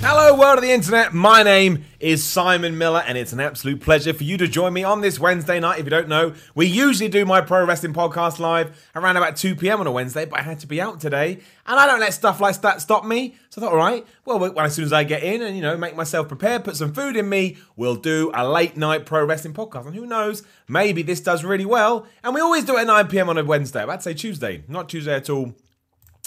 Hello, world of the internet. My name is Simon Miller, and it's an absolute pleasure for you to join me on this Wednesday night. If you don't know, we usually do my pro wrestling podcast live around about 2 p.m. on a Wednesday, but I had to be out today, and I don't let stuff like that stop me. So I thought, all right, well, well, as soon as I get in and you know make myself prepared, put some food in me, we'll do a late night pro wrestling podcast. And who knows, maybe this does really well. And we always do it at 9 p.m. on a Wednesday. I'd say Tuesday, not Tuesday at all.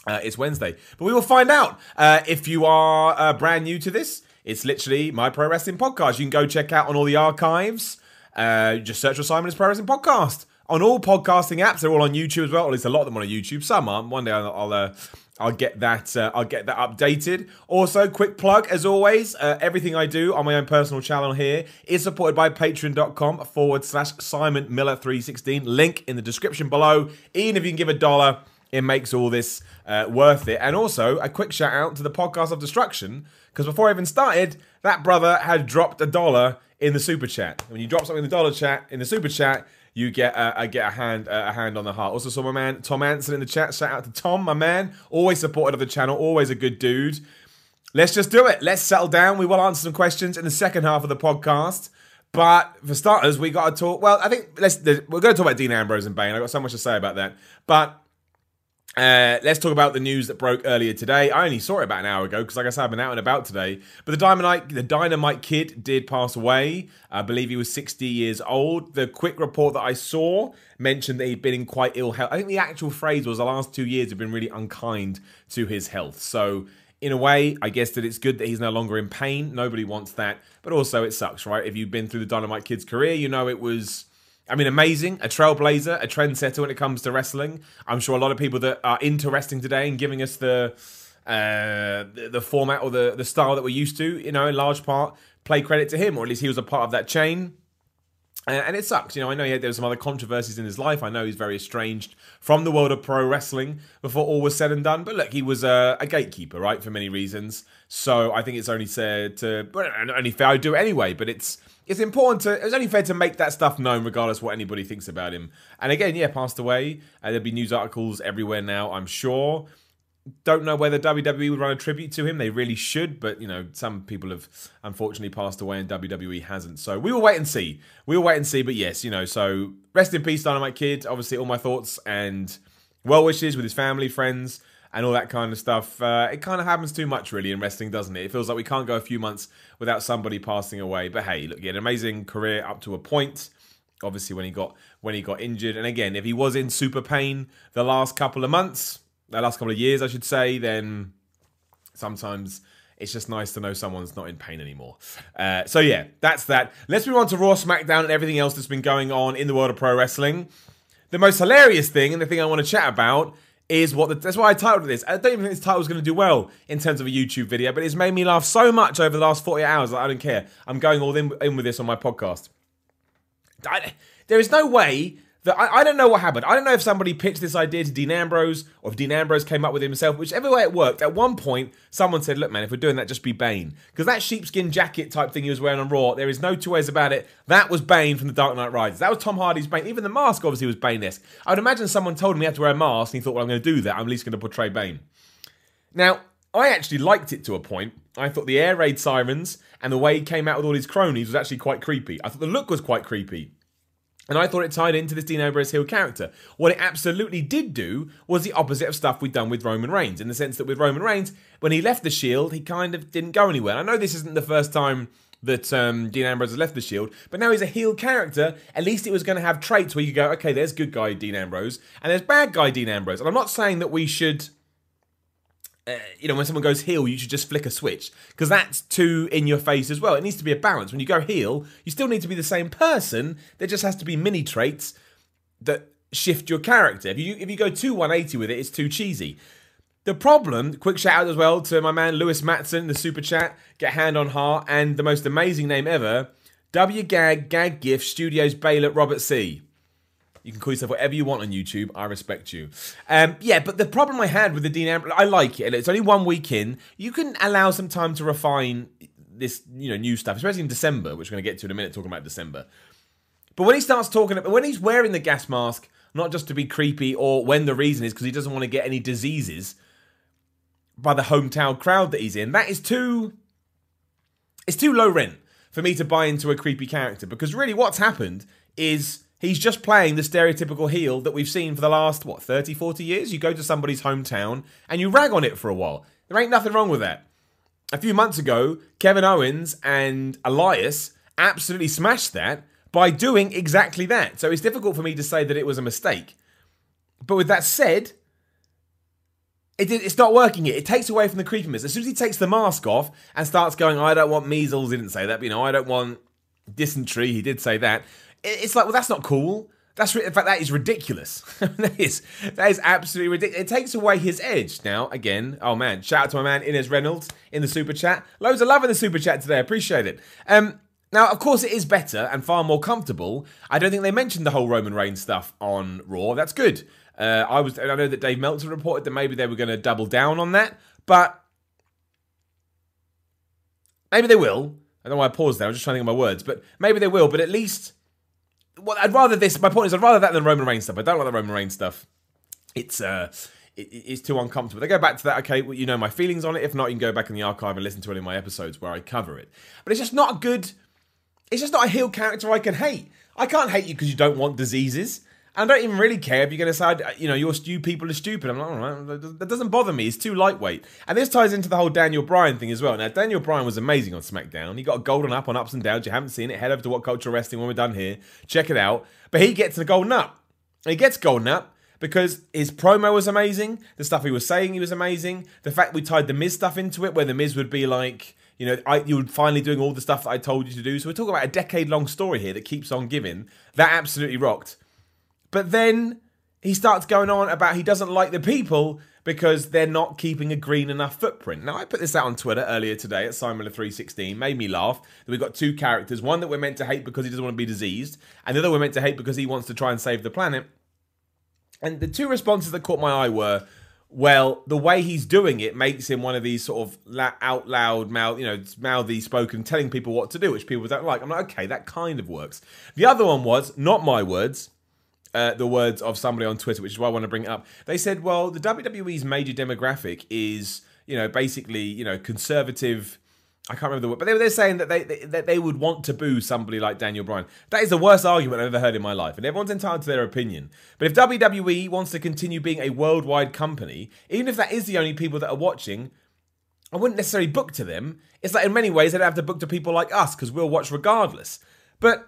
Uh, it's Wednesday. But we will find out. Uh, if you are uh, brand new to this, it's literally my pro wrestling podcast. You can go check out on all the archives. Uh, just search for Simon's Pro Wrestling Podcast. On all podcasting apps, they're all on YouTube as well. At least a lot of them on YouTube. Some aren't. One day I'll, I'll uh, I'll get that. Uh, I'll get that updated. Also, quick plug as always. Everything I do on my own personal channel here is supported by Patreon.com forward slash Simon Miller three sixteen. Link in the description below. Even if you can give a dollar, it makes all this uh, worth it. And also, a quick shout out to the podcast of destruction because before I even started, that brother had dropped a dollar in the super chat. When you drop something in the dollar chat in the super chat, you get a, a get a hand a hand on the heart. Also saw my man Tom Anson in the chat. Shout out to Tom, my man, always supported of the channel, always a good dude. Let's just do it. Let's settle down. We will answer some questions in the second half of the podcast. But for starters, we got to talk. Well, I think let's. We're going to talk about Dean Ambrose and Bane. I've got so much to say about that. But uh, let's talk about the news that broke earlier today. I only saw it about an hour ago because, like I said, I've been out and about today. But the Dynamite, the Dynamite Kid did pass away. I believe he was 60 years old. The quick report that I saw mentioned that he'd been in quite ill health. I think the actual phrase was the last two years have been really unkind to his health. So, in a way, I guess that it's good that he's no longer in pain. Nobody wants that. But also, it sucks, right? If you've been through the Dynamite Kid's career, you know it was I mean, amazing, a trailblazer, a trendsetter when it comes to wrestling. I'm sure a lot of people that are into wrestling today and giving us the uh, the, the format or the the style that we're used to, you know, in large part, play credit to him, or at least he was a part of that chain. Uh, and it sucks, you know. I know he had, there were some other controversies in his life. I know he's very estranged from the world of pro wrestling before all was said and done. But look, he was a, a gatekeeper, right, for many reasons. So I think it's only to, well, only fair I do it anyway. But it's it's important to. It's only fair to make that stuff known, regardless what anybody thinks about him. And again, yeah, passed away. Uh, there'll be news articles everywhere now. I'm sure. Don't know whether WWE would run a tribute to him. They really should, but you know, some people have unfortunately passed away, and WWE hasn't. So we will wait and see. We will wait and see. But yes, you know, so rest in peace, Dynamite Kid. Obviously, all my thoughts and well wishes with his family, friends and all that kind of stuff. Uh, it kind of happens too much, really, in wrestling, doesn't it? It feels like we can't go a few months without somebody passing away. But hey, look, he had an amazing career up to a point. Obviously, when he got when he got injured, and again, if he was in super pain the last couple of months, the last couple of years, I should say, then sometimes it's just nice to know someone's not in pain anymore. Uh, so yeah, that's that. Let's move on to Raw, SmackDown, and everything else that's been going on in the world of pro wrestling. The most hilarious thing, and the thing I want to chat about, is what the, that's why I titled this. I don't even think this title was going to do well in terms of a YouTube video, but it's made me laugh so much over the last 48 hours that I don't care. I'm going all in, in with this on my podcast. I, there is no way I, I, don't know what happened. I don't know if somebody pitched this idea to Dean Ambrose or if Dean Ambrose came up with it himself. Whichever way it worked, at one point someone said, "Look, man, if we're doing that, just be Bane." Because that sheepskin jacket type thing he was wearing on Raw, there is no two ways about it. That was Bane from the Dark Knight Rises. That was Tom Hardy's Bane. Even the mask obviously was Bane-esque. I would imagine someone told him he had to wear a mask, and he thought, "Well, I'm going to do that. I'm at least going to portray Bane." Now, I actually liked it to a point. I thought the air raid sirens and the way he came out with all his cronies was actually quite creepy. I thought the look was quite creepy. And I thought it tied into this Dean Ambrose Hill character. What it absolutely did do was the opposite of stuff we'd done with Roman Reigns, in the sense that with Roman Reigns, when he left the Shield, he kind of didn't go anywhere. I know this isn't the first time that um, Dean Ambrose has left the Shield, but now he's a heel character. At least it was going to have traits where you go, okay, there's good guy Dean Ambrose, and there's bad guy Dean Ambrose. And I'm not saying that we should uh, you know, when someone goes heel, you should just flick a switch because that's too in your face as well. It needs to be a balance. When you go heel, you still need to be the same person. There just has to be mini traits that shift your character. If you if you go too 180 with it, it's too cheesy. The problem, quick shout out as well to my man Lewis Matson, the super chat, get hand on heart, and the most amazing name ever, W Gag, Gag Gift, Studios, Baylor, Robert C. You can call yourself whatever you want on YouTube. I respect you. Um, yeah, but the problem I had with the Dean Ambrose, I like it. It's only one week in. You can allow some time to refine this, you know, new stuff, especially in December, which we're going to get to in a minute, talking about December. But when he starts talking when he's wearing the gas mask, not just to be creepy or when the reason is because he doesn't want to get any diseases by the hometown crowd that he's in, that is too, it's too low rent for me to buy into a creepy character because really what's happened is he's just playing the stereotypical heel that we've seen for the last, what, 30, 40 years? You go to somebody's hometown and you rag on it for a while. There ain't nothing wrong with that. A few months ago, Kevin Owens and Elias absolutely smashed that by doing exactly that. So it's difficult for me to say that it was a mistake. But with that said, it, it's not working it. It takes away from the creepiness. As soon as he takes the mask off and starts going, I don't want measles, he didn't say that, but you know, I don't want dysentery, he did say that. It's like, well, that's not cool. That's in fact that is ridiculous. that is that is absolutely ridiculous. It takes away his edge. Now again, oh man, shout out to my man Inez Reynolds in the super chat. Loads of love in the super chat today. Appreciate it. Um, now, of course, it is better and far more comfortable. I don't think they mentioned the whole Roman Reigns stuff on Raw. That's good. Uh, I was, I know that Dave Meltzer reported that maybe they were going to double down on that, but maybe they will. I don't know why I paused there. I'm just trying to think of my words, but maybe they will. But at least, well, I'd rather this. My point is, I'd rather that than Roman Reigns stuff. I don't like the Roman Reigns stuff. It's uh, it, it's too uncomfortable. They go back to that. Okay, well, you know my feelings on it. If not, you can go back in the archive and listen to any of my episodes where I cover it. But it's just not a good it's just not a heel character I can hate. I can't hate you because you don't want diseases. I don't even really care if you're going to say, you know, your stu- people are stupid. I'm like, all right, that doesn't bother me. It's too lightweight. And this ties into the whole Daniel Bryan thing as well. Now, Daniel Bryan was amazing on SmackDown. He got a golden up on ups and downs. You haven't seen it. Head over to What Culture Wrestling when we're done here. Check it out. But he gets the golden up. He gets golden up because his promo was amazing. The stuff he was saying, he was amazing. The fact we tied the Miz stuff into it, where the Miz would be like, you know, I, you're finally doing all the stuff that I told you to do. So we're talking about a decade long story here that keeps on giving. That absolutely rocked. But then he starts going on about he doesn't like the people because they're not keeping a green enough footprint. Now, I put this out on Twitter earlier today at Simon316, made me laugh that we've got two characters one that we're meant to hate because he doesn't want to be diseased, and the other we're meant to hate because he wants to try and save the planet. And the two responses that caught my eye were well, the way he's doing it makes him one of these sort of out loud, mouth, you know, mouthy spoken, telling people what to do, which people don't like. I'm like, okay, that kind of works. The other one was not my words, uh, the words of somebody on Twitter, which is why I want to bring it up. They said, well, the WWE's major demographic is, you know, basically, you know, conservative I can't remember the word, but they were saying that they, they, that they would want to boo somebody like Daniel Bryan. That is the worst argument I've ever heard in my life, and everyone's entitled to their opinion. But if WWE wants to continue being a worldwide company, even if that is the only people that are watching, I wouldn't necessarily book to them. It's like in many ways they'd have to book to people like us because we'll watch regardless. But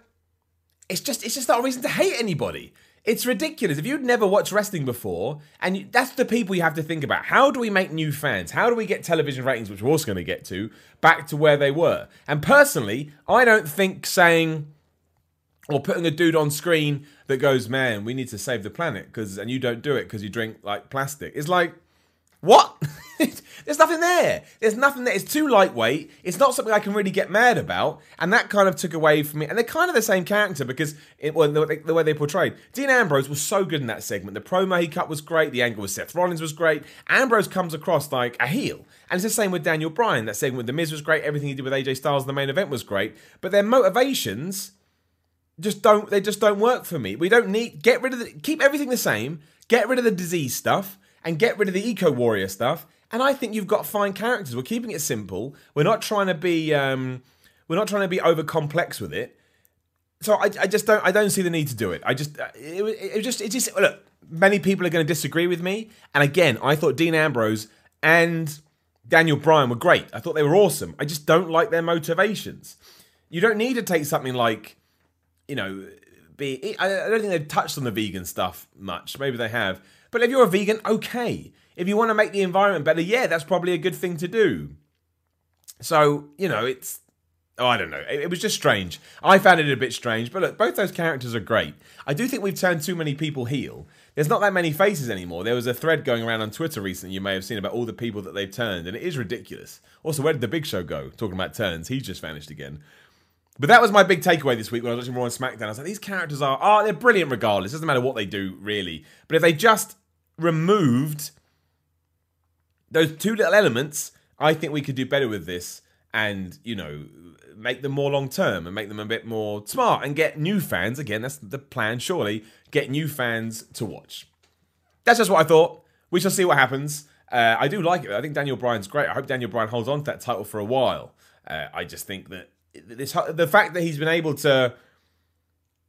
it's just it's just not a reason to hate anybody. It's ridiculous. If you'd never watched wrestling before, and you, that's the people you have to think about. How do we make new fans? How do we get television ratings, which we're also going to get to, back to where they were? And personally, I don't think saying or putting a dude on screen that goes, "Man, we need to save the planet," because and you don't do it because you drink like plastic. It's like what? There's nothing there. There's nothing there. It's too lightweight. It's not something I can really get mad about. And that kind of took away from me. And they're kind of the same character because it, well, the, the, way they portrayed. Dean Ambrose was so good in that segment. The promo he cut was great. The angle with Seth Rollins was great. Ambrose comes across like a heel. And it's the same with Daniel Bryan. That segment with The Miz was great. Everything he did with AJ Styles in the main event was great. But their motivations just don't they just don't work for me. We don't need get rid of the keep everything the same, get rid of the disease stuff, and get rid of the eco warrior stuff. And I think you've got fine characters. We're keeping it simple. We're not trying to be um, we're not trying to be over complex with it. So I, I just don't I don't see the need to do it. I just uh, it, it, it just it just look. Many people are going to disagree with me. And again, I thought Dean Ambrose and Daniel Bryan were great. I thought they were awesome. I just don't like their motivations. You don't need to take something like, you know, be. I don't think they've touched on the vegan stuff much. Maybe they have. But if you're a vegan, okay. If you want to make the environment better, yeah, that's probably a good thing to do. So, you know, it's. Oh, I don't know. It, it was just strange. I found it a bit strange. But look, both those characters are great. I do think we've turned too many people heel. There's not that many faces anymore. There was a thread going around on Twitter recently you may have seen about all the people that they've turned, and it is ridiculous. Also, where did the Big Show go? Talking about turns, he's just vanished again. But that was my big takeaway this week when I was watching Raw and SmackDown. I was like, these characters are, oh, they're brilliant regardless. It doesn't matter what they do, really. But if they just removed those two little elements, I think we could do better with this and, you know, make them more long term and make them a bit more smart and get new fans. Again, that's the plan, surely. Get new fans to watch. That's just what I thought. We shall see what happens. Uh, I do like it. I think Daniel Bryan's great. I hope Daniel Bryan holds on to that title for a while. Uh, I just think that this the fact that he's been able to.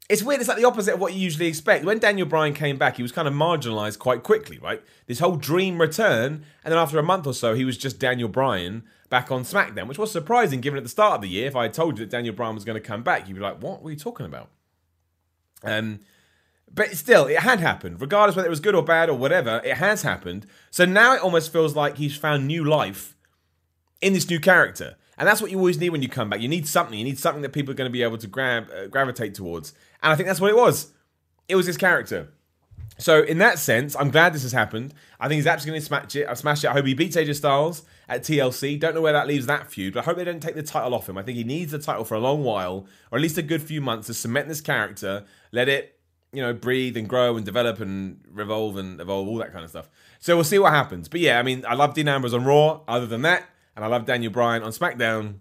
It's weird. It's like the opposite of what you usually expect. When Daniel Bryan came back, he was kind of marginalized quite quickly, right? This whole dream return, and then after a month or so, he was just Daniel Bryan back on SmackDown, which was surprising given at the start of the year. If I had told you that Daniel Bryan was going to come back, you'd be like, "What were you talking about?" Um, but still, it had happened. Regardless whether it was good or bad or whatever, it has happened. So now it almost feels like he's found new life in this new character. And that's what you always need when you come back. You need something. You need something that people are going to be able to grab, uh, gravitate towards. And I think that's what it was. It was his character. So in that sense, I'm glad this has happened. I think he's absolutely going to smash it. I've smashed it. I hope he beats AJ Styles at TLC. Don't know where that leaves that feud, but I hope they don't take the title off him. I think he needs the title for a long while, or at least a good few months to cement this character. Let it, you know, breathe and grow and develop and revolve and evolve, all that kind of stuff. So we'll see what happens. But yeah, I mean, I love Dean Ambrose on Raw. Other than that, and I love Daniel Bryan on SmackDown.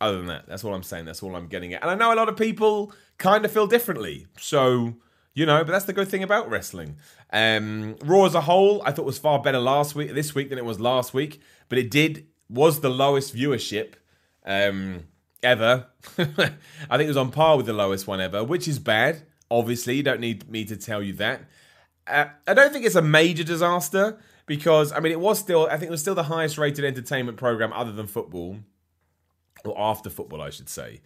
Other than that, that's all I'm saying. That's all I'm getting at. And I know a lot of people kind of feel differently. So, you know, but that's the good thing about wrestling. Um, Raw as a whole, I thought was far better last week, this week than it was last week. But it did was the lowest viewership um, ever. I think it was on par with the lowest one ever, which is bad. Obviously, you don't need me to tell you that. Uh, I don't think it's a major disaster because I mean it was still I think it was still the highest rated entertainment program other than football or after football I should say.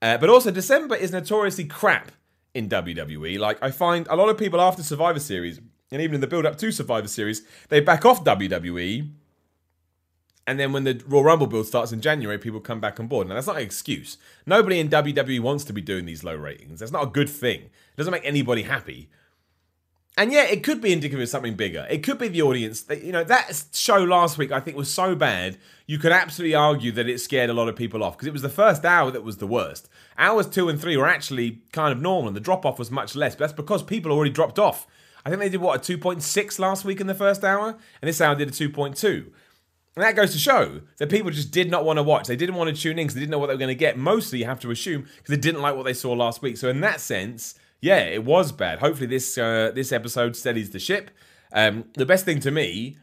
Uh, but also December is notoriously crap in WWE. Like I find a lot of people after Survivor Series and even in the build up to Survivor Series they back off WWE. And then when the Royal Rumble build starts in January, people come back on board. Now that's not an excuse. Nobody in WWE wants to be doing these low ratings. That's not a good thing. It doesn't make anybody happy. And yeah, it could be indicative of something bigger. It could be the audience. That, you know, that show last week I think was so bad, you could absolutely argue that it scared a lot of people off because it was the first hour that was the worst. Hours two and three were actually kind of normal, and the drop off was much less. But that's because people already dropped off. I think they did what a 2.6 last week in the first hour, and this hour did a 2.2. And that goes to show that people just did not want to watch. They didn't want to tune in because they didn't know what they were going to get. Mostly, you have to assume, because they didn't like what they saw last week. So, in that sense, yeah, it was bad. Hopefully, this uh, this episode steadies the ship. Um, the best thing to me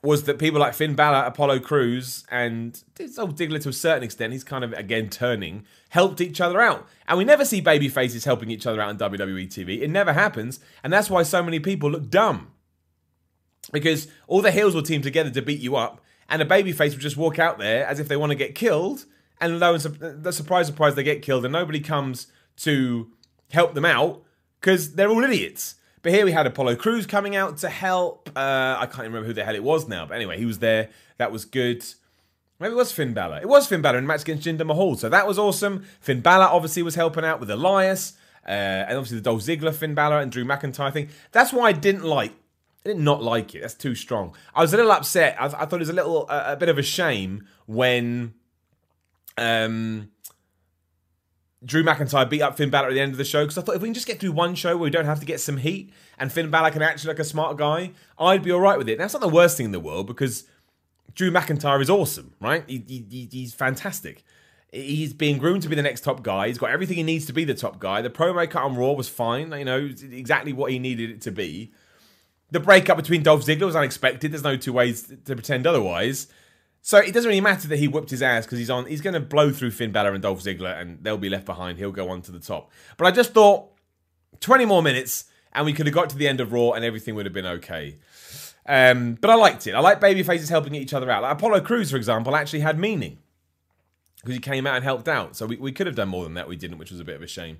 was that people like Finn Balor, Apollo Crews, and old Ziggler to a certain extent, he's kind of again turning, helped each other out. And we never see baby faces helping each other out on WWE TV. It never happens, and that's why so many people look dumb. Because all the heels will team together to beat you up, and a baby face will just walk out there as if they want to get killed, and lo and su- the surprise, surprise, they get killed, and nobody comes to help them out because they're all idiots. But here we had Apollo Crews coming out to help. Uh, I can't remember who the hell it was now, but anyway, he was there. That was good. Maybe it was Finn Balor. It was Finn Balor in match against Jinder Mahal, so that was awesome. Finn Balor obviously was helping out with Elias, uh, and obviously the Dolph Ziggler, Finn Balor, and Drew McIntyre thing. That's why I didn't like. I did not like it. That's too strong. I was a little upset. I, I thought it was a little, uh, a bit of a shame when um, Drew McIntyre beat up Finn Balor at the end of the show because I thought if we can just get through one show where we don't have to get some heat and Finn Balor can actually look a smart guy, I'd be all right with it. That's not the worst thing in the world because Drew McIntyre is awesome, right? He, he, he's fantastic. He's being groomed to be the next top guy. He's got everything he needs to be the top guy. The promo cut on Raw was fine, you know, exactly what he needed it to be. The breakup between Dolph Ziggler was unexpected. There's no two ways to pretend otherwise. So it doesn't really matter that he whipped his ass because he's on. He's going to blow through Finn Balor and Dolph Ziggler, and they'll be left behind. He'll go on to the top. But I just thought, twenty more minutes, and we could have got to the end of Raw, and everything would have been okay. Um, but I liked it. I like baby faces helping each other out. Like Apollo Crews, for example, actually had meaning because he came out and helped out. So we, we could have done more than that. We didn't, which was a bit of a shame.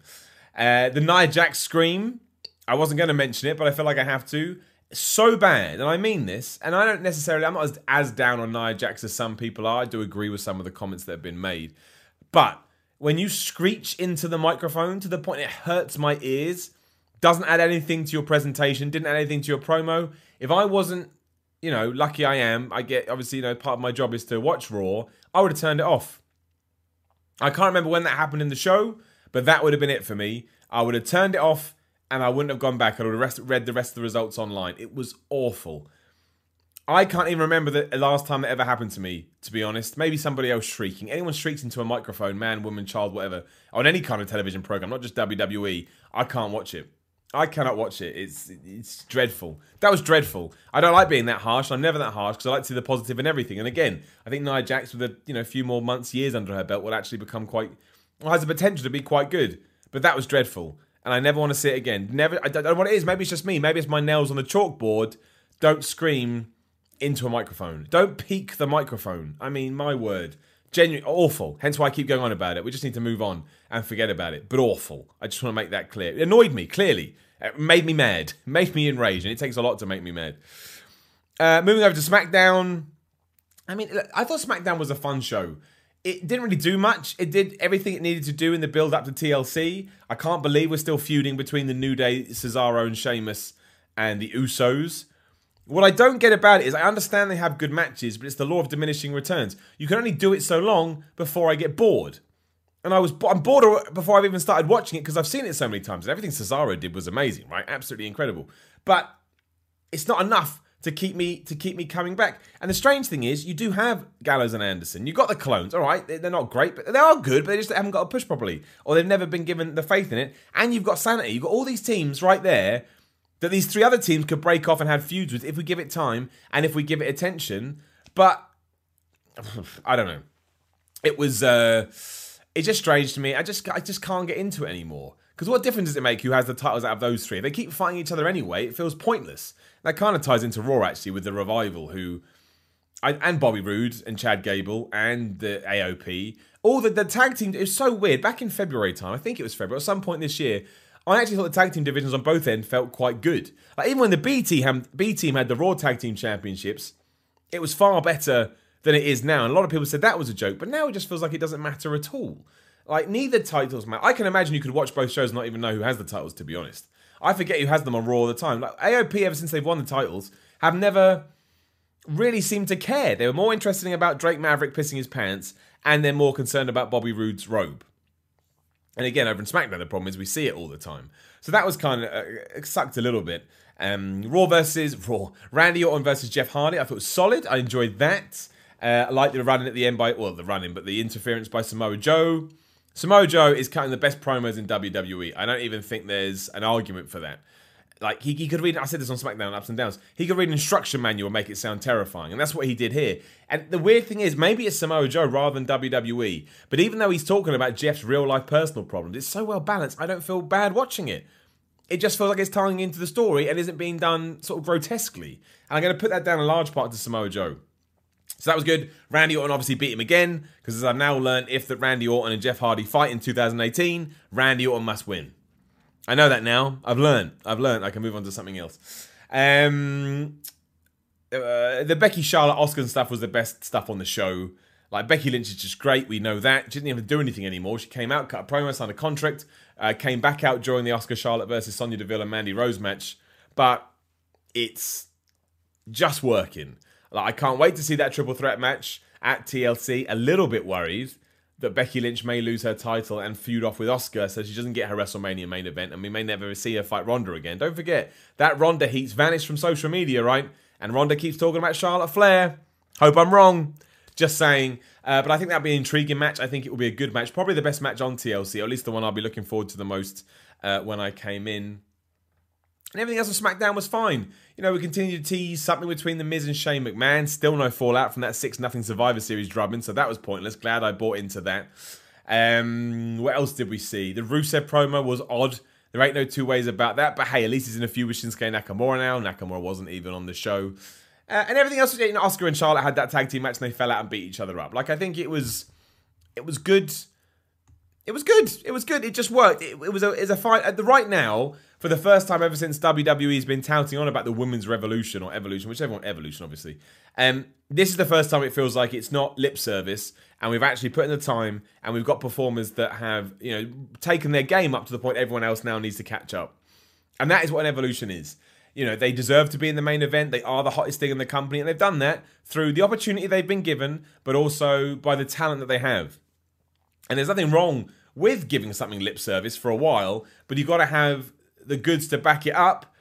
Uh, the Nia Jax scream. I wasn't going to mention it, but I feel like I have to so bad, and I mean this, and I don't necessarily, I'm not as, as down on Nia Jax as some people are. I do agree with some of the comments that have been made. But when you screech into the microphone to the point it hurts my ears, doesn't add anything to your presentation, didn't add anything to your promo. If I wasn't, you know, lucky I am, I get, obviously, you know, part of my job is to watch Raw, I would have turned it off. I can't remember when that happened in the show, but that would have been it for me. I would have turned it off and I wouldn't have gone back. I would have read the rest of the results online. It was awful. I can't even remember the last time that ever happened to me, to be honest. Maybe somebody else shrieking. Anyone shrieks into a microphone, man, woman, child, whatever, on any kind of television program, not just WWE, I can't watch it. I cannot watch it. It's it's dreadful. That was dreadful. I don't like being that harsh. I'm never that harsh because I like to see the positive in everything. And again, I think Nia Jax with a you know few more months, years under her belt, will actually become quite well, has the potential to be quite good. But that was dreadful, and I never want to see it again. Never. I don't know what it is. Maybe it's just me. Maybe it's my nails on the chalkboard. Don't scream into a microphone. Don't peek the microphone. I mean, my word. Genuine, awful. Hence why I keep going on about it. We just need to move on and forget about it. But awful. I just want to make that clear. It annoyed me, clearly. It made me mad. Made me enraged. And it takes a lot to make me mad. Uh, moving over to SmackDown. I mean, I thought SmackDown was a fun show. It didn't really do much. It did everything it needed to do in the build up to TLC. I can't believe we're still feuding between the New Day, Cesaro, and Sheamus and the Usos. What I don't get about it is I understand they have good matches, but it's the law of diminishing returns. You can only do it so long before I get bored. And I was I'm bored before I've even started watching it because I've seen it so many times. And everything Cesaro did was amazing, right? Absolutely incredible. But it's not enough to keep me to keep me coming back. And the strange thing is, you do have Gallows and Anderson. You've got the clones, all right. They're not great, but they are good. But they just haven't got a push properly, or they've never been given the faith in it. And you've got Sanity. You've got all these teams right there that these three other teams could break off and have feuds with if we give it time and if we give it attention. But I don't know. It was uh it's just strange to me. I just I just can't get into it anymore. Because what difference does it make who has the titles out of those three? If they keep fighting each other anyway, it feels pointless. That kind of ties into Raw actually with the revival, who and Bobby Roode and Chad Gable and the AOP. All the, the tag team, it was so weird. Back in February time, I think it was February, at some point this year, I actually thought the tag team divisions on both ends felt quite good. Like even when the B team, B team had the Raw Tag Team Championships, it was far better than it is now. And a lot of people said that was a joke, but now it just feels like it doesn't matter at all. Like neither titles matter. I can imagine you could watch both shows and not even know who has the titles. To be honest, I forget who has them on Raw all the time. Like AOP, ever since they've won the titles, have never really seemed to care. They were more interested about Drake Maverick pissing his pants, and they're more concerned about Bobby Roode's robe. And again, over in SmackDown, the problem is we see it all the time. So that was kind of uh, sucked a little bit. Um, Raw versus Raw, Randy Orton versus Jeff Hardy. I thought it was solid. I enjoyed that. Uh, I liked the running at the end by well, the running, but the interference by Samoa Joe. Samoa Joe is cutting the best promos in WWE. I don't even think there's an argument for that. Like he, he could read i said this on smackdown ups and downs. He could read an instruction manual and make it sound terrifying and that's what he did here. And the weird thing is maybe it's samoa joe rather than wwe but even though he's talking about jeff's real life personal problems it's so well balanced i don't feel bad watching it. It just feels like it's tying into the story and isn't being done sort of grotesquely. And i'm going to put that down in large part to samoa joe so that was good. Randy Orton obviously beat him again because, as I've now learned, if that Randy Orton and Jeff Hardy fight in 2018, Randy Orton must win. I know that now. I've learned. I've learned. I can move on to something else. Um, uh, the Becky Charlotte Asuka stuff was the best stuff on the show. Like Becky Lynch is just great. We know that. She didn't even do anything anymore. She came out, cut a promo, signed a contract, uh, came back out during the Asuka Charlotte versus Sonya Deville and Mandy Rose match. But it's just working. Like I can't wait to see that triple threat match at TLC. A little bit worried that Becky Lynch may lose her title and feud off with Asuka so she doesn't get her WrestleMania main event and we may never see her fight Ronda again. Don't forget, that Ronda heat's vanished from social media, right? And Ronda keeps talking about Charlotte Flair. Hope I'm wrong. Just saying. Uh, but I think that'll be an intriguing match. I think it will be a good match. Probably the best match on TLC, or at least the one I'll be looking forward to the most uh, when I came in. And everything else on SmackDown was fine. You know, we continued to tease something between The Miz and Shane McMahon. Still no fallout from that 6 0 Survivor Series drubbing, so that was pointless. Glad I bought into that. Um, what else did we see? The Rusev promo was odd. There ain't no two ways about that. But hey, at least he's in a few with Shinsuke Nakamura now. Nakamura wasn't even on the show. Uh, and everything else, you know, Asuka and Charlotte had that tag team match and they fell out and beat each other up. Like, I think it was, it was good. It was good. It was good. It just worked. It, it was a, it's a fight. At the right now, for the first time ever since WWE's been touting on about the women's revolution or evolution, whichever one, evolution, obviously. Um, this is the first time it feels like it's not lip service, and we've actually put in the time, and we've got performers that have, you know, taken their game up to the point everyone else now needs to catch up, and that is what an evolution is. You know, they deserve to be in the main event. They are the hottest thing in the company, and they've done that through the opportunity they've been given, but also by the talent that they have. And there's nothing wrong with giving something lip service for a while, but you've got to have the goods to back it up.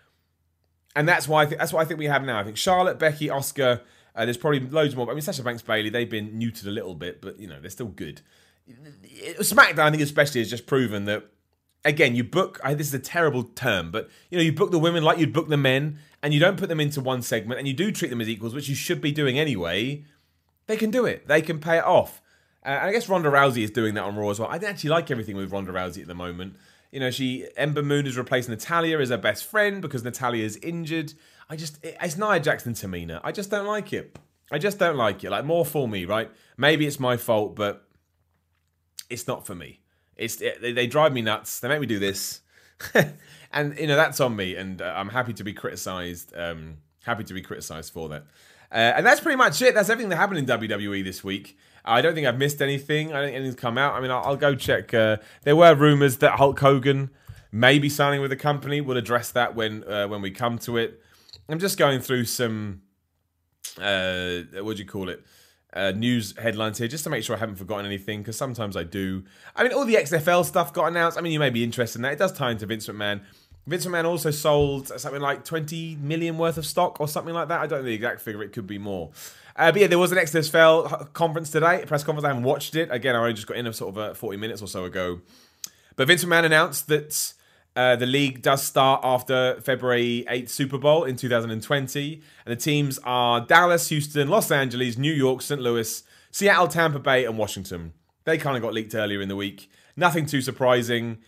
And that's why I think that's what I think we have now. I think Charlotte, Becky, Asuka. Uh, there's probably loads more. I mean, Sasha Banks, Bayley. they've been neutered a little bit, but you know they're still good. SmackDown, I think, especially, has just proven that. Again, you book. I, this is a terrible term, but you know you book the women like you'd book the men, and you don't put them into one segment, and you do treat them as equals, which you should be doing anyway. They can do it. They can pay it off. Uh, and I guess Ronda Rousey is doing that on Raw as well. I actually like everything with Ronda Rousey at the moment. You know, she Ember Moon is replacing Natalya as her best friend because Natalya is injured. I just it, it's Nia Jackson Tamina. I just don't like it. I just don't like it. Like more for me, right? Maybe it's my fault, but it's not for me. It's it, they, they, drive me nuts. They make me do this, and you know that's on me. And uh, I'm happy to be criticised. Um, happy to be criticised for that. Uh, and that's pretty much it. That's everything that happened in WWE this week. I don't think I've missed anything. I don't think anything's come out. I mean, I'll, I'll go check. Uh, there were rumors that Hulk Hogan may be signing with the company. We'll address that when uh, when we come to it. I'm just going through some uh, what do you call it? Uh, news headlines here just to make sure I haven't forgotten anything because sometimes I do. I mean, all the XFL stuff got announced. I mean, you may be interested in that. It does tie into Vince McMahon. Vince McMahon also sold something like 20 million worth of stock or something like that. I don't know the exact figure. It could be more. Uh, but yeah, there was an XFL conference today, press conference. I haven't watched it. Again, I only just got in sort of uh, 40 minutes or so ago. But Vince McMahon announced that uh, the league does start after February 8th Super Bowl in 2020. And the teams are Dallas, Houston, Los Angeles, New York, St. Louis, Seattle, Tampa Bay, and Washington. They kind of got leaked earlier in the week. Nothing too surprising.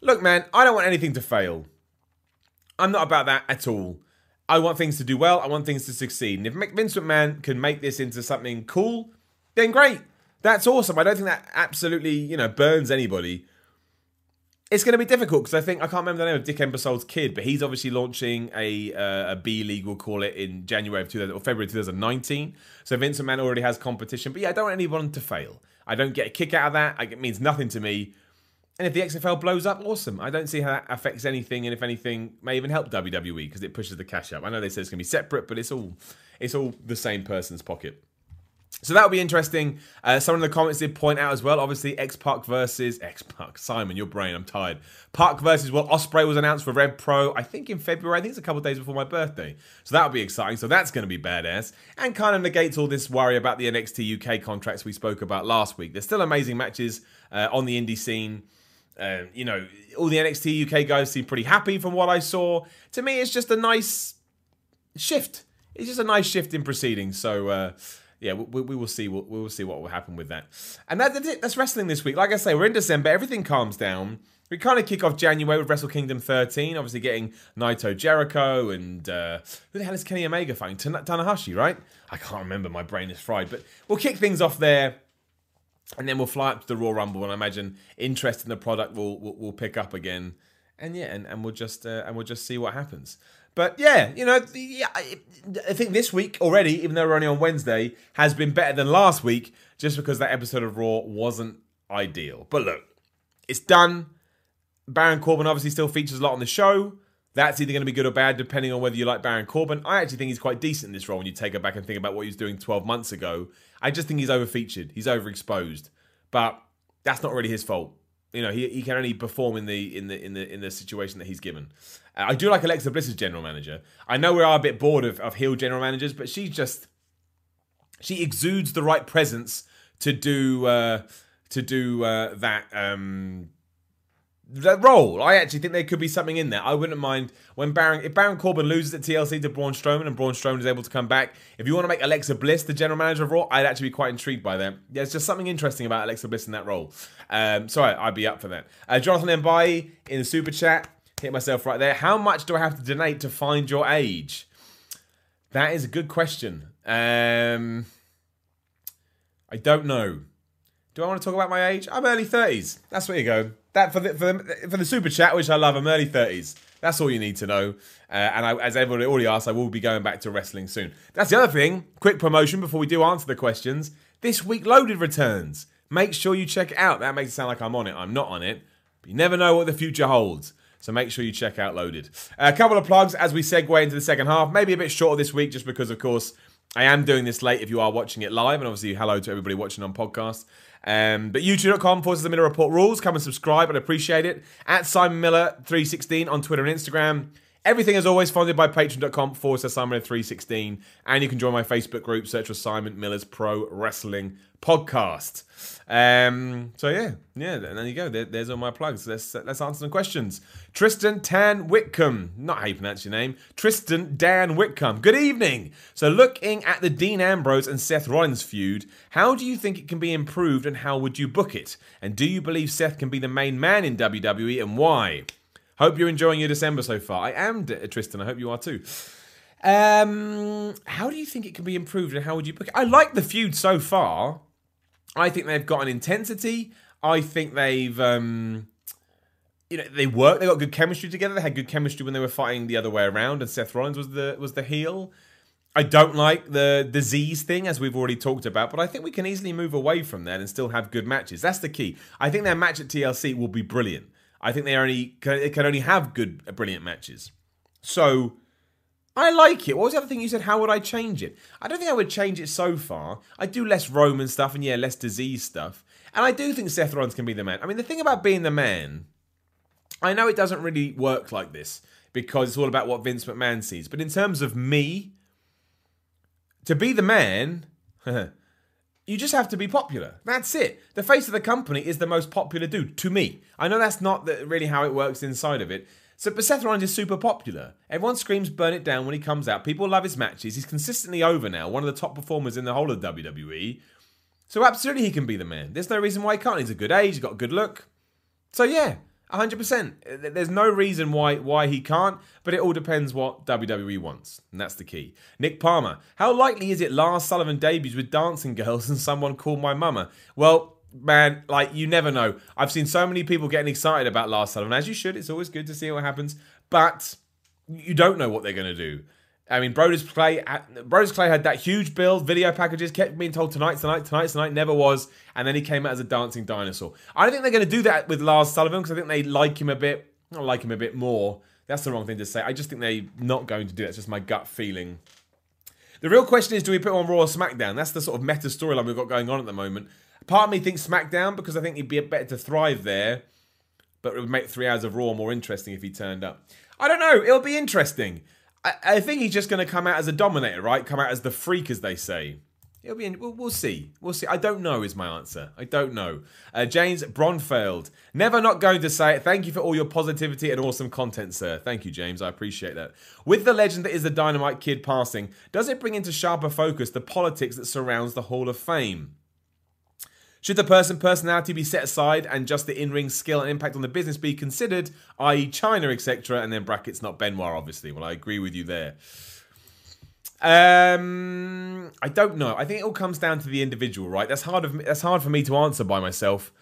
Look, man, I don't want anything to fail. I'm not about that at all. I want things to do well. I want things to succeed. And if Vince McMahon can make this into something cool, then great. That's awesome. I don't think that absolutely, you know, burns anybody. It's going to be difficult because I think I can't remember the name of Dick Ebersol's kid, but he's obviously launching a uh, a B league, we'll call it, in January of 2000, or February 2019. So Vince McMahon already has competition, but yeah, I don't want anyone to fail. I don't get a kick out of that. It means nothing to me. And if the XFL blows up, awesome. I don't see how that affects anything, and if anything, may even help WWE because it pushes the cash up. I know they said it's going to be separate, but it's all it's all the same person's pocket. So that'll be interesting. Uh, some of the comments did point out as well. Obviously, X Pac versus X Pac. Simon, your brain, I'm tired. Pac versus well, Ospreay was announced for Rev Pro. I think in February. I think it's a couple days before my birthday. So that'll be exciting. So that's going to be badass, and kind of negates all this worry about the NXT UK contracts we spoke about last week. There's still amazing matches uh, on the indie scene. Um, you know, all the NXT UK guys seem pretty happy from what I saw. To me, it's just a nice shift. It's just a nice shift in proceedings. So, uh, yeah, we, we, will see. We'll, we will see what will happen with that. And that, that's it. That's wrestling this week. Like I say, we're in December. Everything calms down. We kind of kick off January with Wrestle Kingdom 13, obviously getting Naito Jericho and uh, who the hell is Kenny Omega fighting? Tanahashi, right? I can't remember. My brain is fried. But we'll kick things off there and then we'll fly up to the Royal Rumble, and I imagine interest in the product will will, will pick up again, and yeah, and, and we'll just uh, and we'll just see what happens. But yeah, you know, yeah, I think this week already, even though we're only on Wednesday, has been better than last week, just because that episode of Raw wasn't ideal. But look, it's done. Baron Corbin obviously still features a lot on the show. That's either going to be good or bad, depending on whether you like Baron Corbin. I actually think he's quite decent in this role when you take it back and think about what he was doing 12 months ago. I just think he's overfeatured. He's overexposed. But that's not really his fault. You know, he, he can only perform in the in the in the in the situation that he's given. Uh, I do like Alexa Bliss as general manager. I know we are a bit bored of, of heel general managers, but she's just she exudes the right presence to do uh, to do uh, that um, that role. I actually think there could be something in there. I wouldn't mind when Baron if Baron Corbin loses at TLC to Braun Strowman and Braun Strowman is able to come back. If you want to make Alexa Bliss the general manager of Raw, I'd actually be quite intrigued by that. There's just something interesting about Alexa Bliss in that role. Um, I, would be up for that. Uh, Jonathan Mbai in the super chat hit myself right there. How much do I have to donate to find your age? That is a good question. Um, I don't know. Do I want to talk about my age? I'm early 30s. That's where you go. That for the, for the, for the super chat, which I love, I'm early 30s. That's all you need to know. Uh, and I, as everybody already asked, I will be going back to wrestling soon. That's the other thing. Quick promotion before we do answer the questions. This week, Loaded returns. Make sure you check it out. That makes it sound like I'm on it. I'm not on it. But you never know what the future holds. So make sure you check out Loaded. A couple of plugs as we segue into the second half. Maybe a bit shorter this week just because, of course, I am doing this late if you are watching it live, and obviously hello to everybody watching on podcast. Um, but youtube.com forces the Miller Report rules. Come and subscribe, I'd appreciate it. At Simon Miller 316 on Twitter and Instagram. Everything is always funded by patreon.com forward slash Simon316. And you can join my Facebook group, search for Simon Miller's Pro Wrestling Podcast. Um, so yeah, yeah, there you go. There, there's all my plugs. Let's let's answer some questions. Tristan Tan Whitcomb, not how you pronounce your name. Tristan Dan Whitcomb. Good evening. So looking at the Dean Ambrose and Seth Rollins feud, how do you think it can be improved, and how would you book it? And do you believe Seth can be the main man in WWE, and why? Hope you're enjoying your December so far. I am, Tristan. I hope you are too. Um, how do you think it can be improved, and how would you book it? I like the feud so far. I think they've got an intensity. I think they've, um, you know, they work. They got good chemistry together. They had good chemistry when they were fighting the other way around, and Seth Rollins was the was the heel. I don't like the disease thing, as we've already talked about, but I think we can easily move away from that and still have good matches. That's the key. I think their match at TLC will be brilliant. I think they only can, can only have good, brilliant matches. So I like it. What was the other thing you said? How would I change it? I don't think I would change it so far. I do less Roman stuff and yeah, less disease stuff. And I do think Seth Rollins can be the man. I mean, the thing about being the man, I know it doesn't really work like this because it's all about what Vince McMahon sees. But in terms of me, to be the man, you just have to be popular. That's it. The face of the company is the most popular dude to me. I know that's not the, really how it works inside of it, so, Seth Rollins is super popular. Everyone screams "Burn it down" when he comes out. People love his matches. He's consistently over now, one of the top performers in the whole of WWE. So, absolutely, he can be the man. There's no reason why he can't. He's a good age. He's got a good look. So, yeah, 100%. There's no reason why why he can't, but it all depends what WWE wants, and that's the key. Nick Palmer, how likely is it Lars Sullivan debuts with Dancing Girls and someone called my mama? Well, man, like you never know. I've seen so many people getting excited about Lars Sullivan, as you should. It's always good to see what happens, but you don't know what they're going to do. I mean, Brodus Clay, uh, Brodus Clay had that huge build, video packages, kept being told tonight, tonight, tonight, tonight, never was, and then he came out as a dancing dinosaur. I don't think they're going to do that with Lars Sullivan because I think they like him a bit. I like him a bit more. That's the wrong thing to say. I just think they're not going to do that. It's just my gut feeling. The real question is, do we put him on Raw or SmackDown? That's the sort of meta storyline we've got going on at the moment. Part of me thinks SmackDown because I think he'd be better to thrive there, but it would make three hours of Raw more interesting if he turned up. I don't know. It'll be interesting. I, think he's just going to come out as a dominator, right? Come out as the freak, as they say. It'll be. We'll, we'll, see. We'll see. I don't know. Is my answer. I don't know. Uh, James Bronfeld. Never not going to say it. Thank you for all your positivity and awesome content, sir. Thank you, James. I appreciate that. With the legend that is the Dynamite Kid passing, does it bring into sharper focus the politics that surrounds the Hall of Fame? Should the person personality be set aside and just the in-ring skill and impact on the business be considered, i.e. Chyna, etc., and then brackets not Benoit, obviously. Well, I agree with you there. Um, I don't know. I think it all comes down to the individual, right? That's hard. Of, that's hard for me to answer by myself.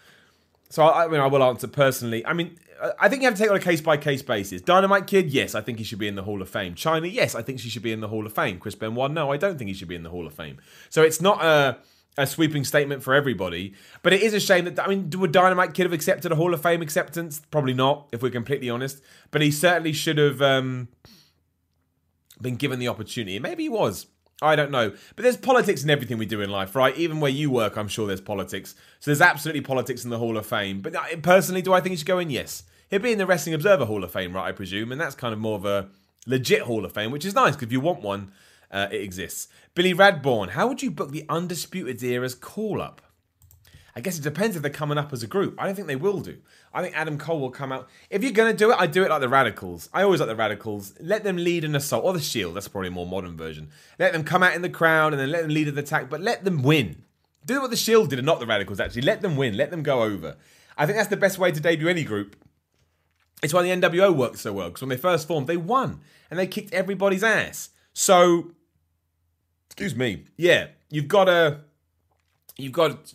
So I, I mean, I will answer personally. I mean, I think you have to take it on a case by case basis. Dynamite Kid, yes, I think he should be in the Hall of Fame. Chyna, yes, I think she should be in the Hall of Fame. Chris Benoit, no, I don't think he should be in the Hall of Fame. So it's not a a sweeping statement for everybody. But it is a shame that I mean, would Dynamite Kid have accepted a Hall of Fame acceptance? Probably not, if we're completely honest. But he certainly should have um, been given the opportunity. Maybe he was. I don't know. But there's politics in everything we do in life, right? Even where you work, I'm sure there's politics. So there's absolutely politics in the Hall of Fame. But uh, personally, do I think he should go in? Yes. He'll be in the Wrestling Observer Hall of Fame, right? I presume. And that's kind of more of a legit Hall of Fame, which is nice because if you want one, uh, it exists. Billy Radborn, how would you book the Undisputed Era's call up? I guess it depends if they're coming up as a group. I don't think they will do. I think Adam Cole will come out. If you're going to do it, I do it like the Radicalz. I always like the Radicalz. Let them lead an assault, or the Shield. That's probably a more modern version. Let them come out in the crowd and then let them lead an attack, but let them win. Do what the Shield did, and not the Radicalz. Actually, let them win. Let them go over. I think that's the best way to debut any group. It's why the NWO worked so well because when they first formed, they won and they kicked everybody's ass. So excuse me. Yeah, you've got to, you've got,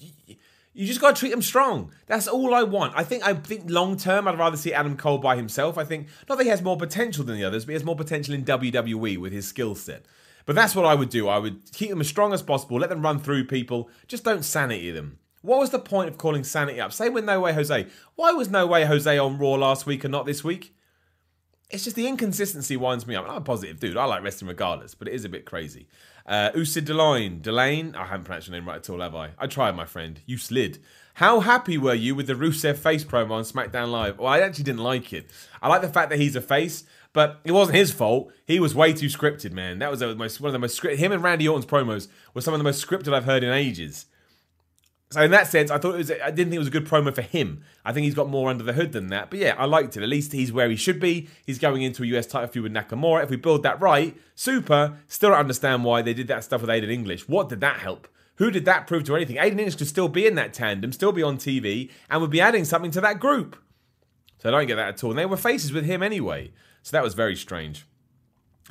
you just got to treat them strong. That's all I want. I think, I think long term, I'd rather see Adam Cole by himself. I think not that he has more potential than the others, but he has more potential in WWE with his skill set. But that's what I would do. I would keep them as strong as possible, let them run through people, just don't sanity them. What was the point of calling sanity up? Same with No Way Jose. Why was No Way Jose on Raw last week and not this week? it's just the inconsistency winds me up. I'm a positive dude. I like wrestling regardless, but it is a bit crazy. Uh, Usid Delane. Delane? I haven't pronounced your name right at all, have I? I tried, my friend. You slid. How happy were you with the Rusev face promo on SmackDown Live? Well, I actually didn't like it. I like the fact that he's a face, but it wasn't his fault. He was way too scripted, man. That was one of the most scripted. Him and Randy Orton's promos were some of the most scripted I've heard in ages. So in that sense, I thought it was. I didn't think it was a good promo for him. I think he's got more under the hood than that. But yeah, I liked it. At least he's where he should be. He's going into a US title feud with Nakamura. If we build that right, super. Still don't understand why they did that stuff with Aiden English. What did that help? Who did that prove to anything? Aiden English could still be in that tandem, still be on TV, and would be adding something to that group. So I don't get that at all. And they were faces with him anyway. So that was very strange.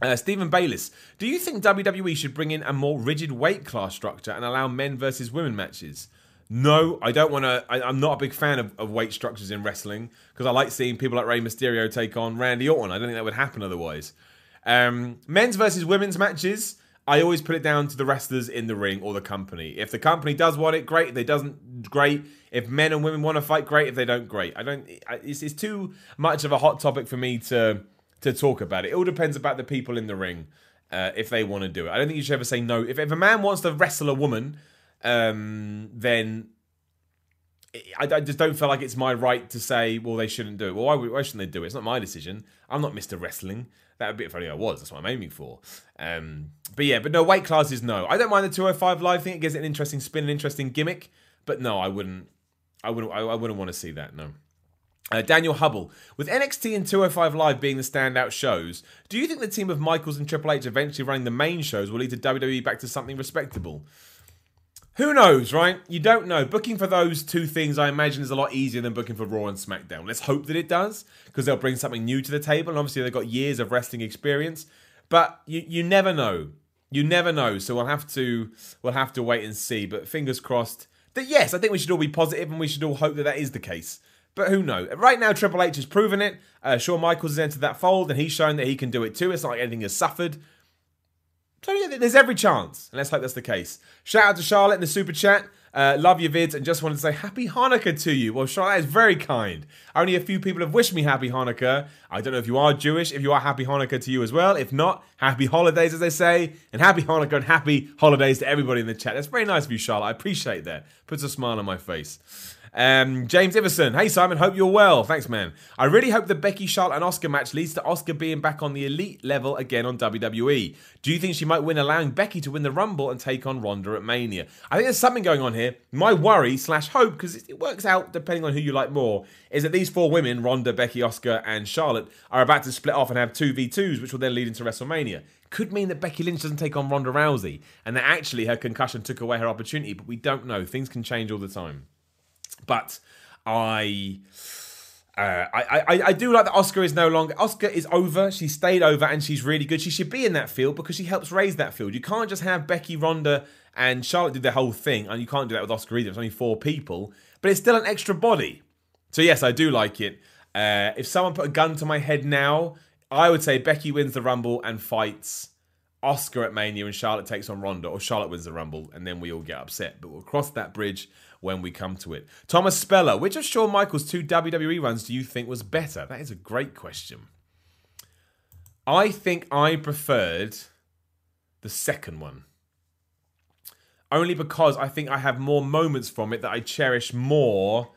Uh, Stephen Bayliss, do you think WWE should bring in a more rigid weight class structure and allow men versus women matches? No, I don't want to. I'm not a big fan of, of weight structures in wrestling because I like seeing people like Rey Mysterio take on Randy Orton. I don't think that would happen otherwise. Um, men's versus women's matches, I always put it down to the wrestlers in the ring or the company. If the company does want it, great. If they doesn't, great. If men and women want to fight, great. If they don't, great. I don't. It's, it's too much of a hot topic for me to to talk about it. It all depends about the people in the ring uh, if they want to do it. I don't think you should ever say no. If, if a man wants to wrestle a woman um, then I, I, just don't feel like it's my right to say, well, they shouldn't do it. Well, why, why shouldn't they do it? It's not my decision. I'm not Mr. Wrestling. That would be if only I was. That's what I'm aiming for. Um, but yeah, but no, weight classes, no. I don't mind the 205 live thing. It gives it an interesting spin, an interesting gimmick. But no, I wouldn't. I wouldn't. I, I wouldn't want to see that. No. Uh, Daniel Hubble, with NXT and 205 Live being the standout shows, do you think the team of Michaels and Triple H eventually running the main shows will lead to WWE back to something respectable? Who knows, right? You don't know. Booking for those two things, I imagine, is a lot easier than booking for Raw and SmackDown. Let's hope that it does, because they'll bring something new to the table. And obviously, they've got years of wrestling experience. But you, you never know. You never know. So we'll have to we'll have to wait and see. But fingers crossed that yes, I think we should all be positive and we should all hope that that is the case. But who knows? Right now, Triple H has proven it. Uh, Shawn Michaels has entered that fold, and he's shown that he can do it too. It's not like anything has suffered. There's every chance, and let's hope that's the case. Shout out to Charlotte in the super chat. Uh, love your vids and just wanted to say happy Hanukkah to you. Well, Charlotte is very kind. Only a few people have wished me happy Hanukkah. I don't know if you are Jewish, if you are happy Hanukkah to you as well. If not, happy holidays, as they say, and happy Hanukkah and happy holidays to everybody in the chat. That's very nice of you, Charlotte. I appreciate that. Puts a smile on my face. Um, James Iverson, hey Simon, hope you're well. Thanks, man. I really hope the Becky Charlotte and Asuka match leads to Asuka being back on the elite level again on WWE. Do you think she might win, allowing Becky to win the Rumble and take on Ronda at Mania? I think there's something going on here. My worry slash hope, because it works out depending on who you like more, is that these four women, Ronda, Becky, Asuka, and Charlotte, are about to split off and have two v2s, which will then lead into WrestleMania could mean that Becky Lynch doesn't take on Ronda Rousey and that actually her concussion took away her opportunity, but we don't know. Things can change all the time. But I. Uh, I, I, I do like that Asuka is no longer Asuka is over. She stayed over and she's really good. She should be in that field because she helps raise that field. You can't just have Becky, Ronda, and Charlotte do the whole thing, and you can't do that with Asuka either. It's only four people, but it's still an extra body. So yes, I do like it. Uh, if someone put a gun to my head now, I would say Becky wins the Rumble and fights Asuka at Mania, and Charlotte takes on Ronda, or Charlotte wins the Rumble, and then we all get upset. But we'll cross that bridge when we come to it. Thomas Speller, which of Shawn Michaels' two WWE runs do you think was better? That is a great question. I think I preferred the second one. Only because I think I have more moments from it that I cherish more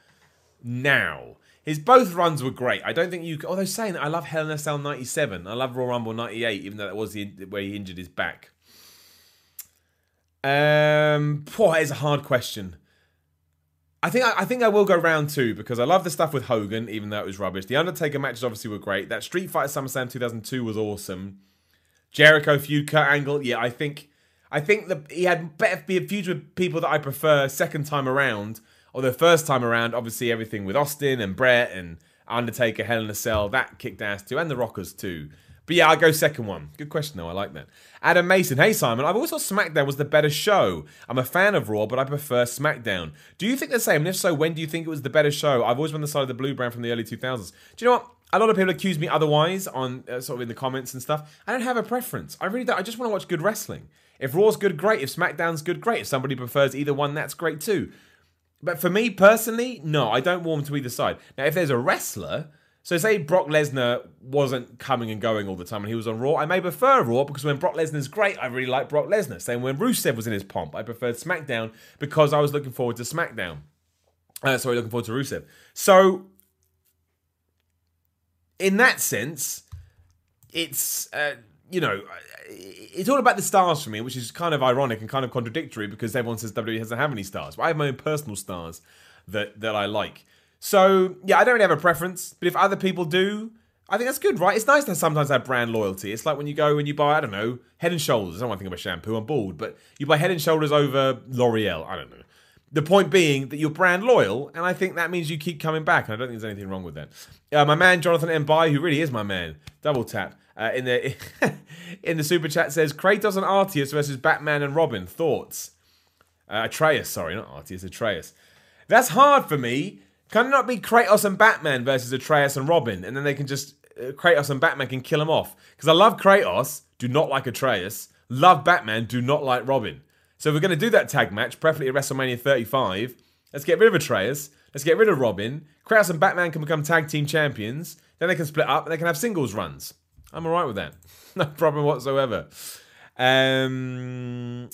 now. His both runs were great. I don't think you. Although saying that, I love Hell in a Cell '97. I love Royal Rumble '98, even though that was the where he injured his back. Um, boy, that is a hard question. I think I, I, think I will go round two because I love the stuff with Hogan, even though it was rubbish. The Undertaker matches obviously were great. That Street Fighter SummerSlam 2002 was awesome. Jericho feud, Kurt Angle, yeah, I think I think that he had better be a feud with people that I prefer second time around. The first time around, obviously everything with Austin and Bret and Undertaker, Hell in a Cell, that kicked ass too, and the Rockers too. But yeah, I'll go second one. Good question, though. I like that. Adam Mason. Hey, Simon. I've always thought SmackDown was the better show. I'm a fan of Raw, but I prefer SmackDown. Do you think the same? And if so, when do you think it was the better show? I've always been on the side of the blue brand from the early 2000s. Do you know what? A lot of people accuse me otherwise on uh, sort of in the comments and stuff. I don't have a preference. I really don't. I just want to watch good wrestling. If Raw's good, great. If SmackDown's good, great. If somebody prefers either one, that's great too. But for me personally, no, I don't warm to either side. Now, if there's a wrestler So say Brock Lesnar wasn't coming and going all the time and he was on Raw, I may prefer Raw because when Brock Lesnar's great, I really like Brock Lesnar. Same when Rusev was in his pomp, I preferred SmackDown because I was looking forward to SmackDown. Uh, sorry, looking forward to Rusev. So in that sense, it's uh, you know it's all about the stars for me, which is kind of ironic and kind of contradictory because everyone says WWE doesn't have any stars. But I have my own personal stars that that I like. So yeah, I don't really have a preference, but if other people do, I think that's good, right? It's nice to sometimes have brand loyalty. It's like when you go and you buy, I don't know, Head and Shoulders. I don't want to think about shampoo. I'm bald, but you buy Head and Shoulders over L'Oreal. I don't know. The point being that you're brand loyal, and I think that means you keep coming back. And I don't think there's anything wrong with that. Uh, my man Jonathan Mbai, who really is my man, double tap uh, in the in the super chat says Kratos and Arceus versus Batman and Robin. Thoughts? Uh, Atreus, sorry, not Arceus, Atreus. That's hard for me can it not be Kratos and Batman versus Atreus and Robin, and then they can just uh, Kratos and Batman can kill him off? Because I love Kratos, do not like Atreus. Love Batman, do not like Robin. So we're going to do that tag match, preferably at WrestleMania 35, let's get rid of Atreus. Let's get rid of Robin. Kratos and Batman can become tag team champions. Then they can split up and they can have singles runs. I'm alright with that. no problem whatsoever. Um,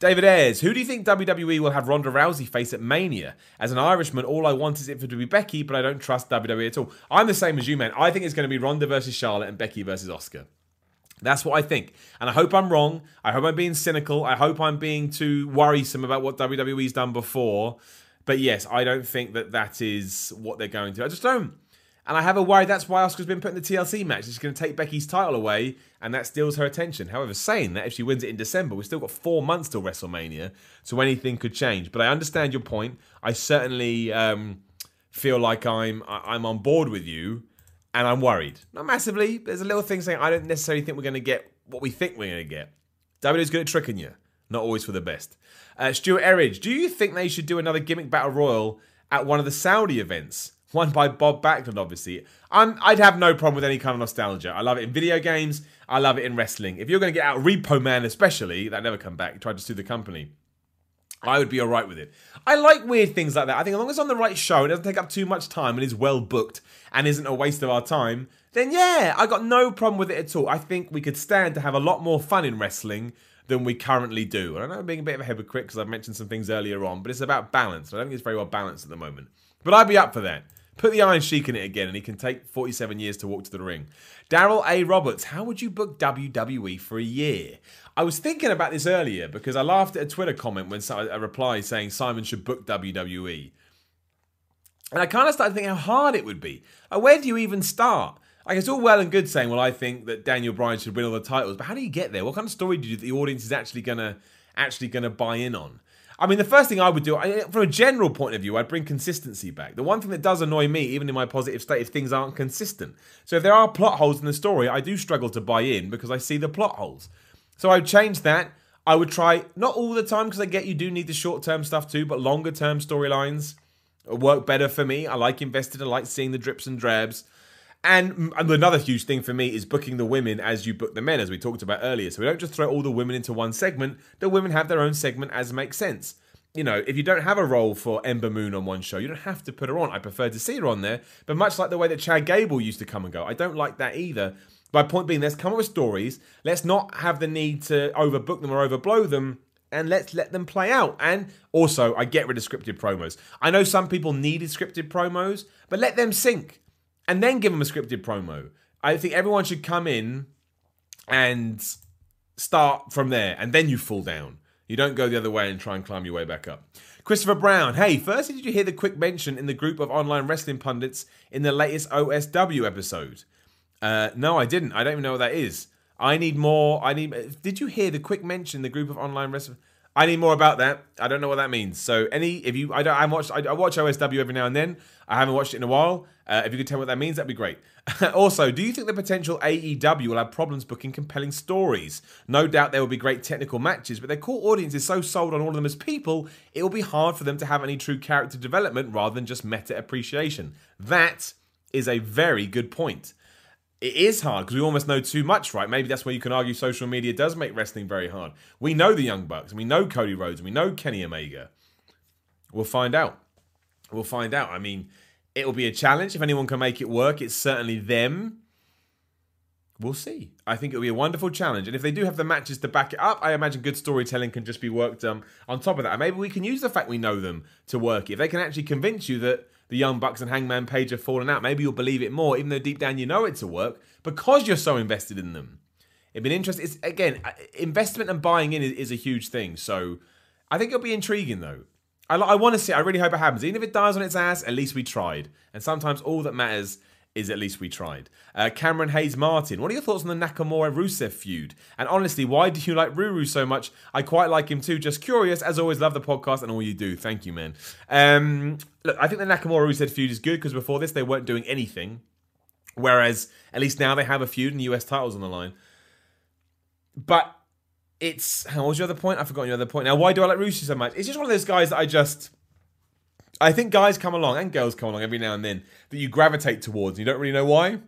David Ayres, who do you think WWE will have Ronda Rousey face at Mania? As an Irishman, all I want is it for to be Becky, but I don't trust WWE at all. I'm the same as you, man. I think it's going to be Ronda versus Charlotte and Becky versus Asuka. That's what I think. And I hope I'm wrong. I hope I'm being cynical. I hope I'm being too worrisome about what WWE's done before. But yes, I don't think that that is what they're going to. I just don't. And I have a worry that's why Asuka's been put in the TLC match. She's going to take Becky's title away, and that steals her attention. However, saying that, if she wins it in December, we've still got four months till WrestleMania, so anything could change. But I understand your point. I certainly um, feel like I'm I'm on board with you, and I'm worried. Not massively. There's a little thing saying I don't necessarily think we're going to get what we think we're going to get. WWE's good at tricking you, not always for the best. Uh, Stuart Erridge, do you think they should do another gimmick battle royal at one of the Saudi events? One by Bob Backlund, obviously. I'm, I'd have no problem with any kind of nostalgia. I love it in video games. I love it in wrestling. If you're going to get out Repo Man, especially, that never come back, tried to sue the company. I would be all right with it. I like weird things like that. I think as long as it's on the right show, it doesn't take up too much time and is well booked and isn't a waste of our time, then yeah, I got no problem with it at all. I think we could stand to have a lot more fun in wrestling than we currently do. And I know I'm being a bit of a hypocrite because I've mentioned some things earlier on, but it's about balance. I don't think it's very well balanced at the moment. But I'd be up for that. Put the Iron Sheik in it again, and he can take 47 years to walk to the ring. Daryl A. Roberts, how would you book WWE for a year? I was thinking about this earlier because I laughed at a Twitter comment when a reply saying Simon should book WWE. And I kind of started thinking how hard it would be. Like, where do you even start? Like, it's all well and good saying, well, I think that Daniel Bryan should win all the titles, but how do you get there? What kind of story do you, the audience is actually gonna actually gonna buy in on? I mean, the first thing I would do, from a general point of view, I'd bring consistency back. The one thing that does annoy me, even in my positive state, is things aren't consistent. So if there are plot holes in the story, I do struggle to buy in because I see the plot holes. So I would change that. I would try, not all the time, because I get you do need the short term stuff too, but longer term storylines work better for me. I like invested, I like seeing the drips and drabs. And another huge thing for me is booking the women as you book the men, as we talked about earlier. So we don't just throw all the women into one segment. The women have their own segment as makes sense. You know, if you don't have a role for Ember Moon on one show, you don't have to put her on. I prefer to see her on there. But much like the way that Chad Gable used to come and go, I don't like that either. My point being, let's come up with stories. Let's not have the need to overbook them or overblow them and let's let them play out. And also, I get rid of scripted promos. I know some people needed scripted promos, but let them sink and then give them a scripted promo. I think everyone should come in and start from there, and then you fall down. You don't go the other way and try and climb your way back up. Christopher Brown, hey, firstly, did you hear the quick mention in the group of online wrestling pundits in the latest OSW episode? Uh, no, I didn't. I don't even know what that is. I need more. I need. Did you hear the quick mention in the group of online wrestling? I need more about that. I don't know what that means. So any, if you, I don't, I watch, I, watch OSW every now and then. I haven't watched it in a while. Uh, if you could tell me what that means, that'd be great. also, do you think the potential AEW will have problems booking compelling stories? No doubt there will be great technical matches, but their core audience is so sold on all of them as people, it will be hard for them to have any true character development rather than just meta appreciation. That is a very good point it is hard because we almost know too much, right? Maybe that's where you can argue social media does make wrestling very hard. We know the Young Bucks, and we know Cody Rhodes, and we know Kenny Omega. We'll find out. We'll find out. I mean, It'll be a challenge. If anyone can make it work, it's certainly them. We'll see. I think it'll be a wonderful challenge. And if they do have the matches to back it up, I imagine good storytelling can just be worked um, on top of that. And maybe we can use the fact we know them to work it. If they can actually convince you that the Young Bucks and Hangman Page have fallen out, maybe you'll believe it more, even though deep down you know it to work because you're so invested in them. It'd be interesting. It's, again, uh, investment and buying in is, is a huge thing. So I think it'll be intriguing, though. I, I want to see. I really hope it happens. Even if it dies on its ass, at least we tried. And sometimes all that matters is at least we tried. Uh, Cameron Hayes Martin, what are your thoughts on the Nakamura Rusev feud? And honestly, why do you like Ruru so much? I quite like him too. Just curious. As always, love the podcast and all you do. Thank you, man. Um, look, I think the Nakamura Rusev feud is good because before this they weren't doing anything. Whereas at least now they have a feud and the US titles on the line. But it's what was your other point? I forgot your other point. Now, why do I like Rusev so much? It's just one of those guys that I just I think guys come along and girls come along every now and then that you gravitate towards. And you don't really know why.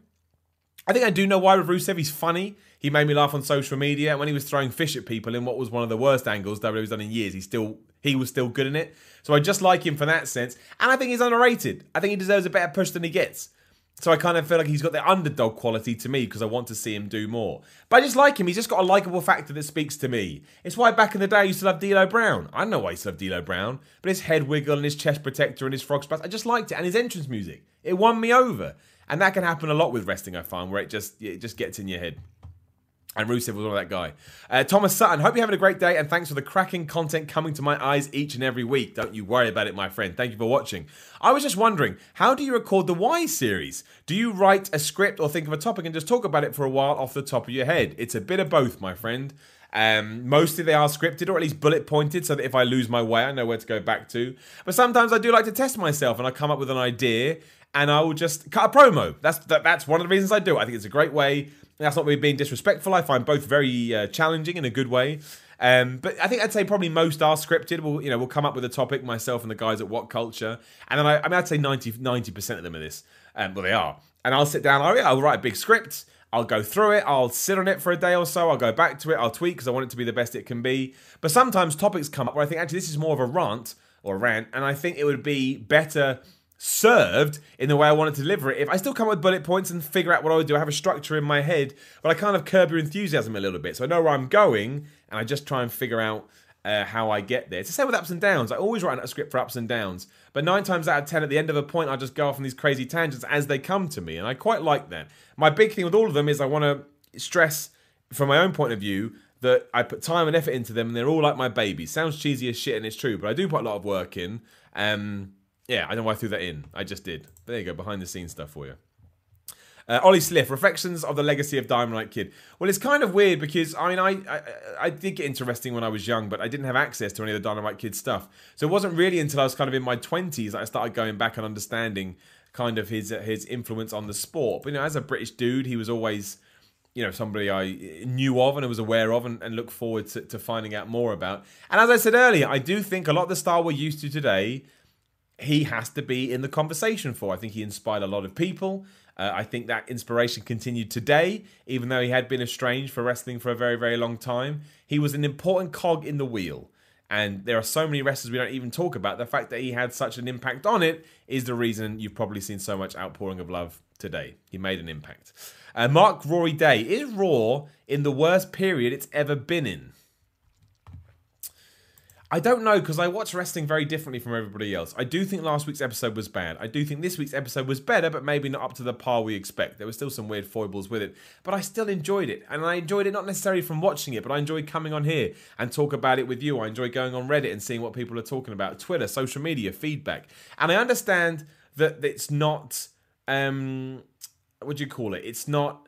I think I do know why with Rusev. He's funny. He made me laugh on social media. And when he was throwing fish at people in what was one of the worst angles WWE's done in years, he still he was still good in it. So I just like him for that sense. And I think he's underrated. I think he deserves a better push than he gets. So I kind of feel like he's got the underdog quality to me because I want to see him do more. But I just like him. He's just got a likable factor that speaks to me. It's why back in the day I used to love D'Lo Brown. I know why I used to love D'Lo Brown, but his head wiggle and his chest protector and his frog splash, I just liked it. And his entrance music, it won me over. And that can happen a lot with wrestling, I find, where it just it just gets in your head. And Rusev was of that guy. Uh, Thomas Sutton, hope you're having a great day and thanks for the cracking content coming to my eyes each and every week. Don't you worry about it, my friend. Thank you for watching. I was just wondering, how do you record the Y series? Do you write a script or think of a topic and just talk about it for a while off the top of your head? It's a bit of both, my friend. Um, mostly they are scripted or at least bullet pointed so that if I lose my way, I know where to go back to. But sometimes I do like to test myself and I come up with an idea and I will just cut a promo. That's that, that's one of the reasons I do. I think it's a great way that's not me being disrespectful. I find both very uh, challenging in a good way. Um, but I think I'd say probably most are scripted. We'll, you know, we'll come up with a topic, myself and the guys at What Culture. And then I, I mean, I'd say 90, 90% of them are this. Um, well, they are. And I'll sit down, I'll, I'll write a big script. I'll go through it. I'll sit on it for a day or so. I'll go back to it. I'll tweak because I want it to be the best it can be. But sometimes topics come up where I think actually this is more of a rant or a rant. And I think it would be better served in the way I want to deliver it. If I still come up with bullet points and figure out what I would do, I have a structure in my head, but I kind of curb your enthusiasm a little bit. So I know where I'm going, and I just try and figure out uh, how I get there. It's the same with ups and downs. I always write a script for ups and downs, but nine times out of ten, at the end of a point, I just go off on these crazy tangents as they come to me, and I quite like that. My big thing with all of them is I want to stress, from my own point of view, that I put time and effort into them, and they're all like my babies. Sounds cheesy as shit, and it's true, but I do put a lot of work in. Um, yeah, I don't know why I threw that in. I just did. But there you go, behind the scenes stuff for you. Uh, Ollie Sliff, reflections of the legacy of Dynamite Kid. Well, it's kind of weird because I mean, I, I, I did get interesting when I was young, but I didn't have access to any of the Dynamite Kid stuff. So it wasn't really until I was kind of in my twenties that I started going back and understanding kind of his his influence on the sport. But you know, as a British dude, he was always you know somebody I knew of and I was aware of and, and look forward to, to finding out more about. And as I said earlier, I do think a lot of the style we're used to today he has to be in the conversation for. I think he inspired a lot of people. Uh, I think that inspiration continued today, even though he had been estranged for wrestling for a very, very long time. He was an important cog in the wheel. And there are so many wrestlers we don't even talk about. The fact that he had such an impact on it is the reason you've probably seen so much outpouring of love today. He made an impact. Uh, Mark Rory Day is Raw in the worst period it's ever been in. I don't know because I watch wrestling very differently from everybody else. I do think last week's episode was bad. I do think this week's episode was better, but maybe not up to the par we expect. There were still some weird foibles with it, but I still enjoyed it. And I enjoyed it not necessarily from watching it, but I enjoyed coming on here and talk about it with you. I enjoy going on Reddit and seeing what people are talking about, Twitter, social media, feedback. And I understand that it's not, um, what do you call it? It's not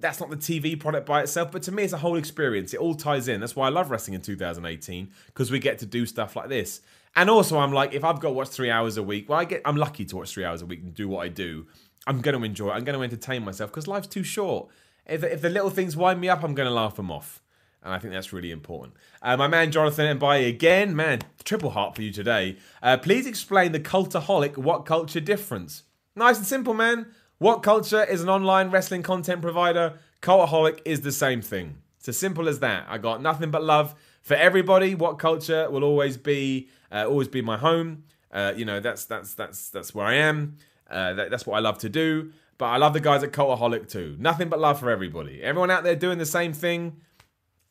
that's not the TV product by itself, but to me, it's a whole experience. It all ties in. That's why I love wrestling in 2018 because we get to do stuff like this. And also, I'm like, if I've got to watch three hours a week, well, I get, I'm lucky to watch three hours a week and do what I do. I'm going to enjoy it. I'm going to entertain myself because life's too short. If, if the little things wind me up, I'm going to laugh them off. And I think that's really important. Uh, my man Jonathan Mbai again, man, triple heart for you today. Uh, please explain the cultaholic what culture difference. Nice and simple, man. What Culture is an online wrestling content provider. Cultaholic is the same thing. It's as simple as that. I got nothing but love for everybody. What Culture will always be, uh, always be my home. Uh, you know, that's that's that's that's where I am. Uh, that, that's what I love to do. But I love the guys at Cultaholic too. Nothing but love for everybody. Everyone out there doing the same thing.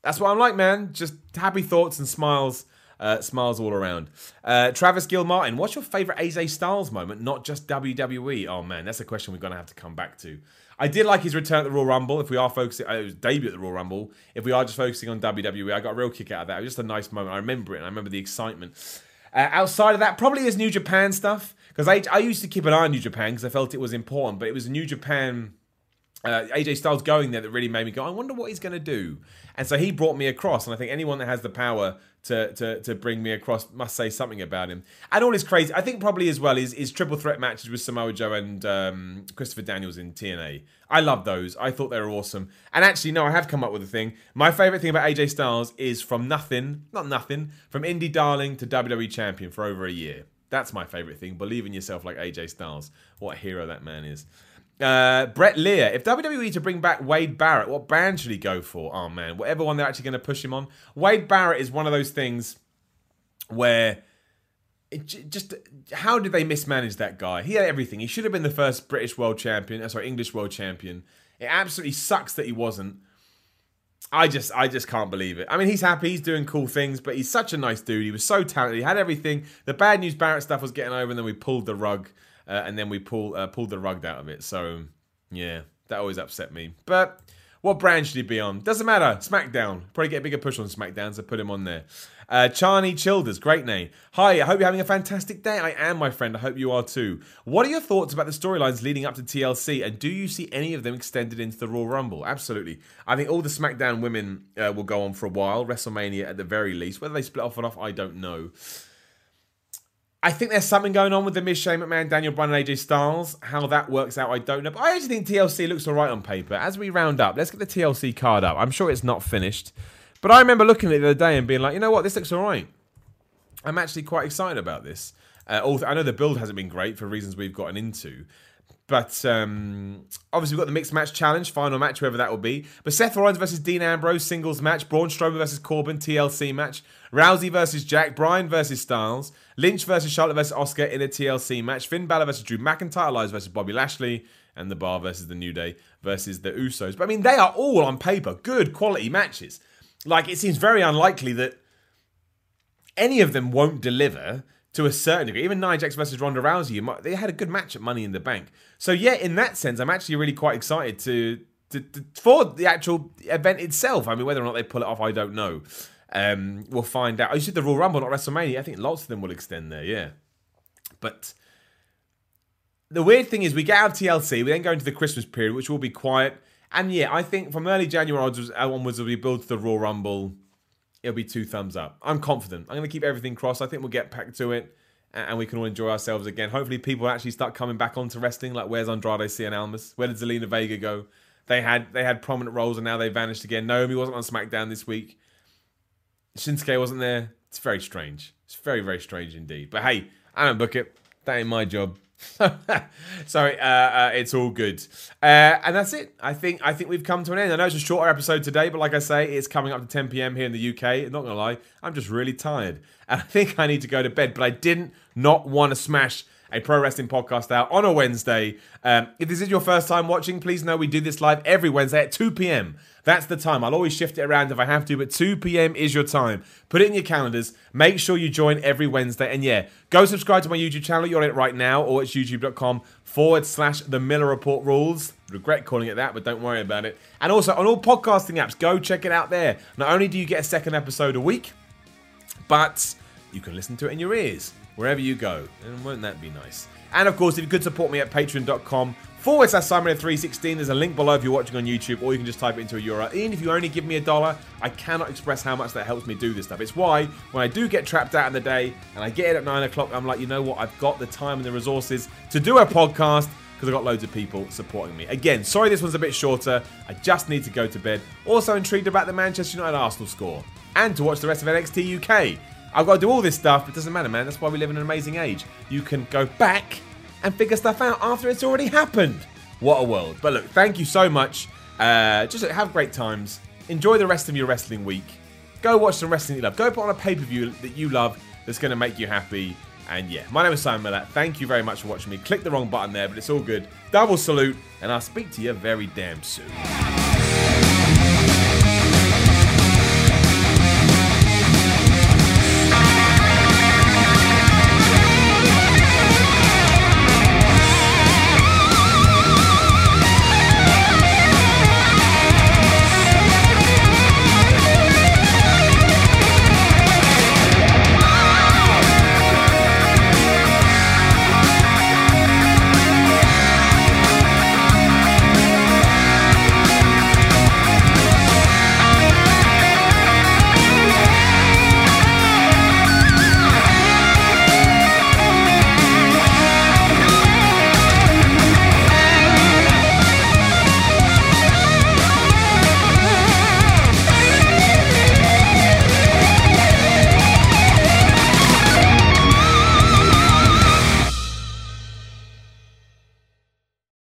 That's what I'm like, man. Just happy thoughts and smiles. Uh, smiles all around. Uh, Travis Gilmartin, what's your favorite AJ Styles moment? Not just WWE. Oh man, that's a question we're gonna have to come back to. I did like his return at the Royal Rumble. If we are focusing, uh, it was debut at the Royal Rumble. If we are just focusing on WWE, I got a real kick out of that. It was just a nice moment. I remember it, I remember the excitement. Uh, outside of that, probably his New Japan stuff because I, I used to keep an eye on New Japan because I felt it was important, but it was New Japan. Uh, AJ Styles going there that really made me go, I wonder what he's going to do. And so he brought me across, and I think anyone that has the power to, to, to bring me across must say something about him. And all his crazy, I think probably as well is, is triple threat matches with Samoa Joe and um, Christopher Daniels in TNA. I love those. I thought they were awesome. And actually, no, I have come up with a thing. My favorite thing about AJ Styles is from nothing, not nothing, from indie darling to WWE champion for over a year. That's my favorite thing. Believe in yourself like AJ Styles. What a hero that man is. Uh, Brett Lear. If WWE to bring back Wade Barrett, what brand should he go for? Oh man, whatever one they're actually going to push him on. Wade Barrett is one of those things where it just how did they mismanage that guy? He had everything. He should have been the first British world champion. Uh, sorry, English world champion. It absolutely sucks that he wasn't. I just, I just can't believe it. I mean, he's happy, he's doing cool things, but he's such a nice dude. He was so talented. He had everything. The bad news Barrett stuff was getting over, and then we pulled the rug uh, and then we pull uh, pulled the rug out of it. So yeah, that always upset me. But what brand should he be on? Doesn't matter. SmackDown. Probably get a bigger push on SmackDown, so put him on there. Uh, Charney Childers, great name. Hi, I hope you're having a fantastic day. I am, my friend. I hope you are too. What are your thoughts about the storylines leading up to TLC, and do you see any of them extended into the Royal Rumble? Absolutely. I think all the SmackDown women uh, will go on for a while, WrestleMania at the very least. Whether they split off and off, I don't know. I think there's something going on with the Miz Shane McMahon, Daniel Bryan, and AJ Styles. How that works out, I don't know. But I actually think TLC looks all right on paper. As we round up, let's get the TLC card up. I'm sure it's not finished. But I remember looking at it the other day and being like, you know what, this looks all right. I'm actually quite excited about this. Uh, I know the build hasn't been great for reasons we've gotten into. But um, obviously, we've got the mixed match challenge, final match, whoever that will be. But Seth Rollins versus Dean Ambrose, singles match. Braun Strowman versus Corbin, TLC match. Rousey versus Jax. Bryan versus Styles. Lynch versus Charlotte versus Asuka in a TLC match. Finn Balor versus Drew McIntyre. Elias versus Bobby Lashley. And The Bar versus The New Day versus The Usos. But I mean, they are all on paper good quality matches. Like, it seems very unlikely that any of them won't deliver to a certain degree. Even Nia Jax versus Ronda Rousey, they had a good match at Money in the Bank. So yeah, in that sense, I'm actually really quite excited to, to, to for the actual event itself. I mean, whether or not they pull it off, I don't know. Um, we'll find out. Oh, you said the Royal Rumble, not WrestleMania. I think lots of them will extend there. Yeah, but the weird thing is, we get out of TLC, we then go into the Christmas period, which will be quiet. And yeah, I think from early January onwards, onwards we build to the Royal Rumble it'll be two thumbs up. I'm confident. I'm going to keep everything crossed. I think we'll get back to it and we can all enjoy ourselves again. Hopefully, people actually start coming back onto wrestling. Like, where's Andrade Cien Almas? Where did Zelina Vega go? They had they had prominent roles and now they vanished again. Naomi wasn't on SmackDown this week. Shinsuke wasn't there. It's very strange. It's very very strange indeed. But hey, I don't book it. That ain't my job. Sorry, uh, uh, it's all good, uh, and that's it. I think I think we've come to an end. I know it's a shorter episode today, but like I say, it's coming up to 10 p.m. here in the UK. I'm Not gonna lie, I'm just really tired, and I think I need to go to bed. But I didn't not want to smash a pro wrestling podcast out on a Wednesday. Um, if this is your first time watching, please know we do this live every Wednesday at 2 p.m. That's the time. I'll always shift it around if I have to, but 2 p.m. is your time. Put it in your calendars. Make sure you join every Wednesday. And yeah, go subscribe to my YouTube channel. You're on it right now, or it's youtube.com forward slash the Miller Report rules. Regret calling it that, but don't worry about it. And also on all podcasting apps, go check it out there. Not only do you get a second episode a week, but you can listen to it in your ears wherever you go. And won't that be nice? And of course, if you could support me at patreon.com forward slash Simon316, there's a link below if you're watching on YouTube, or you can just type it into a URL. Even if you only give me a dollar, I cannot express how much that helps me do this stuff. It's why when I do get trapped out in the day and I get it at 9 o'clock, I'm like, you know what? I've got the time and the resources to do a podcast because I've got loads of people supporting me. Again, sorry this one's a bit shorter. I just need to go to bed. Also intrigued about the Manchester United Arsenal score and to watch the rest of NXT UK. I've got to do all this stuff, but it doesn't matter, man. That's why we live in an amazing age. You can go back and figure stuff out after it's already happened. What a world. But look, thank you so much. Uh, just have great times. Enjoy the rest of your wrestling week. Go watch some wrestling you love. Go put on a pay per view that you love that's going to make you happy. And yeah, my name is Simon Miller. Thank you very much for watching me. Click the wrong button there, but it's all good. Double salute, and I'll speak to you very damn soon.